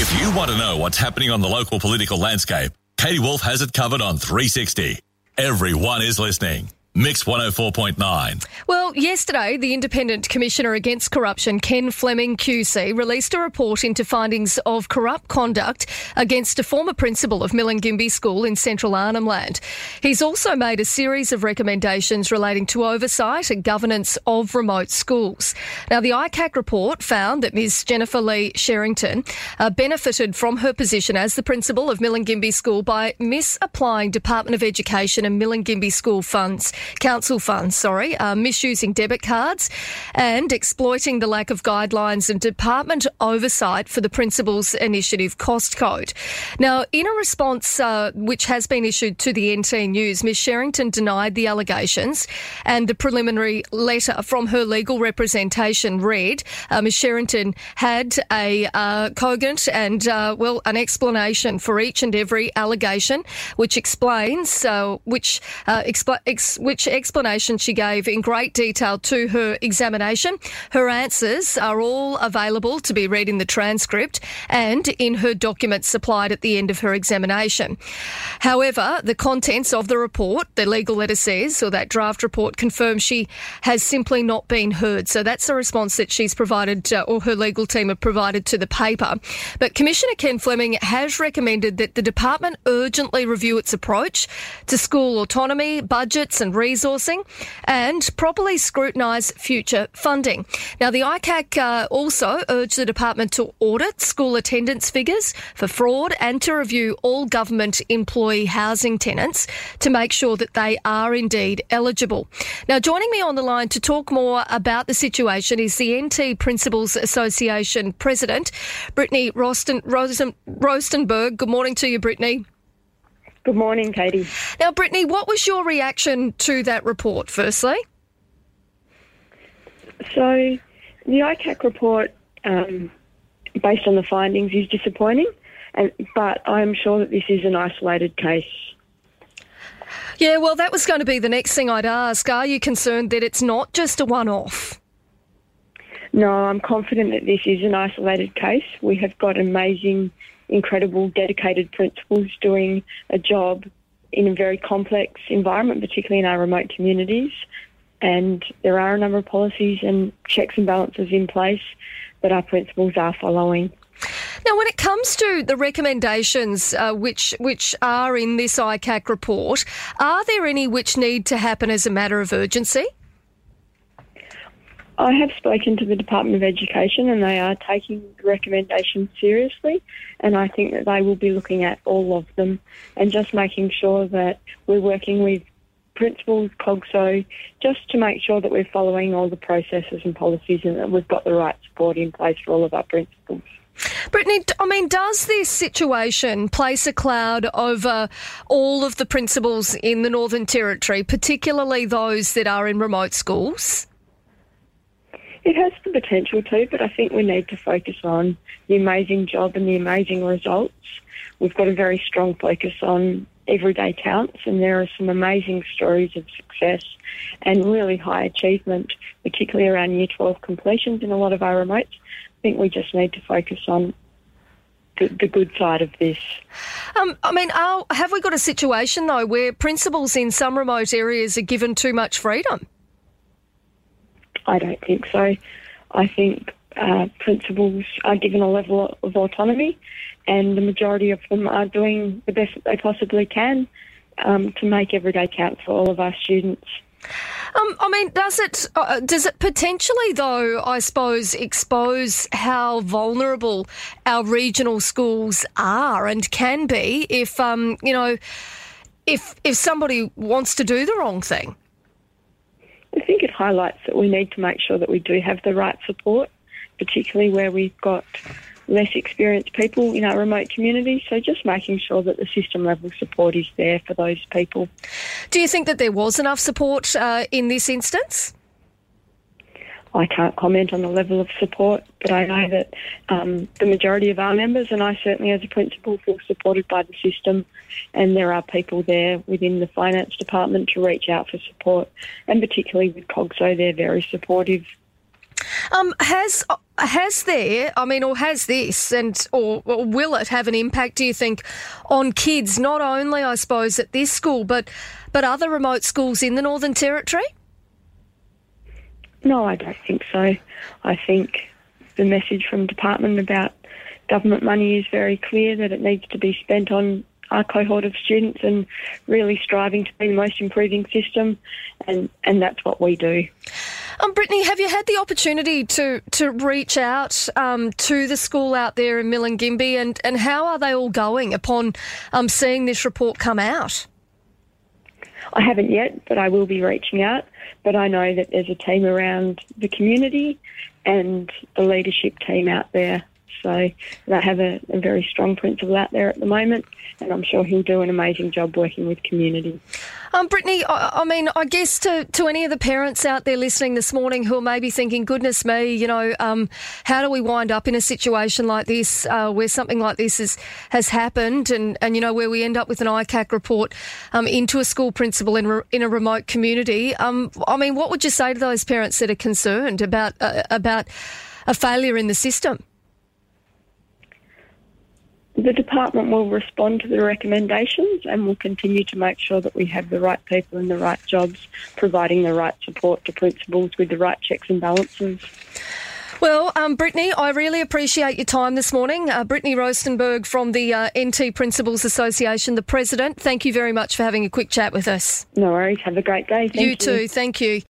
If you want to know what's happening on the local political landscape, Katie Woolf has it covered on 360. Everyone is listening. Mix 104.9. Well, yesterday, the Independent Commissioner Against Corruption, Ken Fleming QC, released a report into findings of corrupt conduct against a former principal of Milingimbi School in central Arnhem Land. He's also made a series of recommendations relating to oversight and governance of remote schools. Now, the ICAC report found that Ms Jennifer Lee Sherrington uh, benefited from her position as the principal of Milingimbi School by misapplying Department of Education and Milingimbi School funds council funds, sorry, uh, misusing debit cards and exploiting the lack of guidelines and department oversight for the Principals Initiative cost code. Now, in a response uh, which has been issued to the NT News, Ms Sherrington denied the allegations and the preliminary letter from her legal representation read uh, Ms Sherrington had a uh, cogent and, uh, well, an explanation for each and every allegation, which explains, uh, which, uh, expl- ex- which explanation she gave in great detail to her examination. Her answers are all available to be read in the transcript and in her documents supplied at the end of her examination. However, the contents of the report, the legal letter says, or that draft report confirms she has simply not been heard. So that's the response that she's provided, uh, or her legal team have provided to the paper. But Commissioner Ken Fleming has recommended that the department urgently review its approach to school autonomy, budgets, and resourcing and properly scrutinise future funding. Now, the ICAC uh, also urged the department to audit school attendance figures for fraud and to review all government employee housing tenants to make sure that they are indeed eligible. Now, joining me on the line to talk more about the situation is the NT Principals Association President, Brittany Rosten, Rosen, Rostenberg. Good morning to you, Brittany. Good morning, Katie. Now, Brittany, what was your reaction to that report, firstly? So, the ICAC report, um, based on the findings, is disappointing, and, but I'm sure that this is an isolated case. Yeah, well, that was going to be the next thing I'd ask. Are you concerned that it's not just a one off? No, I'm confident that this is an isolated case. We have got amazing, incredible, dedicated principals doing a job in a very complex environment, particularly in our remote communities. And there are a number of policies and checks and balances in place that our principals are following. Now, when it comes to the recommendations uh, which which are in this ICAC report, are there any which need to happen as a matter of urgency? I have spoken to the Department of Education and they are taking the recommendations seriously and I think that they will be looking at all of them and just making sure that we're working with principals, COGSO, just to make sure that we're following all the processes and policies and that we've got the right support in place for all of our principals. Brittany, I mean, does this situation place a cloud over all of the principals in the Northern Territory, particularly those that are in remote schools? It has the potential to, but I think we need to focus on the amazing job and the amazing results. We've got a very strong focus on everyday counts, and there are some amazing stories of success and really high achievement, particularly around Year 12 completions in a lot of our remotes. I think we just need to focus on the, the good side of this. Um, I mean, are, have we got a situation though where principals in some remote areas are given too much freedom? I don't think so. I think uh, principals are given a level of autonomy, and the majority of them are doing the best that they possibly can um, to make every day count for all of our students. Um, I mean, does it uh, does it potentially, though? I suppose expose how vulnerable our regional schools are and can be if um, you know if if somebody wants to do the wrong thing. I think it highlights that we need to make sure that we do have the right support, particularly where we've got less experienced people in our remote communities. So just making sure that the system level support is there for those people. Do you think that there was enough support uh, in this instance? I can't comment on the level of support, but I know that um, the majority of our members, and I certainly as a principal, feel supported by the system. And there are people there within the finance department to reach out for support, and particularly with COGSO, they're very supportive. Um, has has there, I mean, or has this, and or, or, will it have an impact? Do you think on kids, not only, I suppose, at this school, but but other remote schools in the Northern Territory? No, I don't think so. I think the message from department about government money is very clear that it needs to be spent on our cohort of students and really striving to be the most improving system, and and that's what we do. Um, Brittany, have you had the opportunity to to reach out um, to the school out there in Milingimbi, and and how are they all going upon um, seeing this report come out? I haven't yet, but I will be reaching out. But I know that there's a team around the community and the leadership team out there so they have a, a, very strong principal out there at the moment, and I'm sure he'll do an amazing job working with community. Um, Brittany, I, I, mean, I guess to, to any of the parents out there listening this morning who are maybe thinking, goodness me, you know, um, how do we wind up in a situation like this uh, where something like this is, has happened and, and, you know, where we end up with an ICAC report um, into a school principal in, re, in a remote community? Um, I mean, what would you say to those parents that are concerned about, uh, about a failure in the system? The department will respond to the recommendations and will continue to make sure that we have the right people in the right jobs, providing the right support to principals with the right checks and balances. Well, um, Brittany, I really appreciate your time this morning. Uh, Brittany Rostenberg from the uh, NT Principals Association, the president. Thank you very much for having a quick chat with us. No worries. Have a great day. Thank you, you. too. Thank you.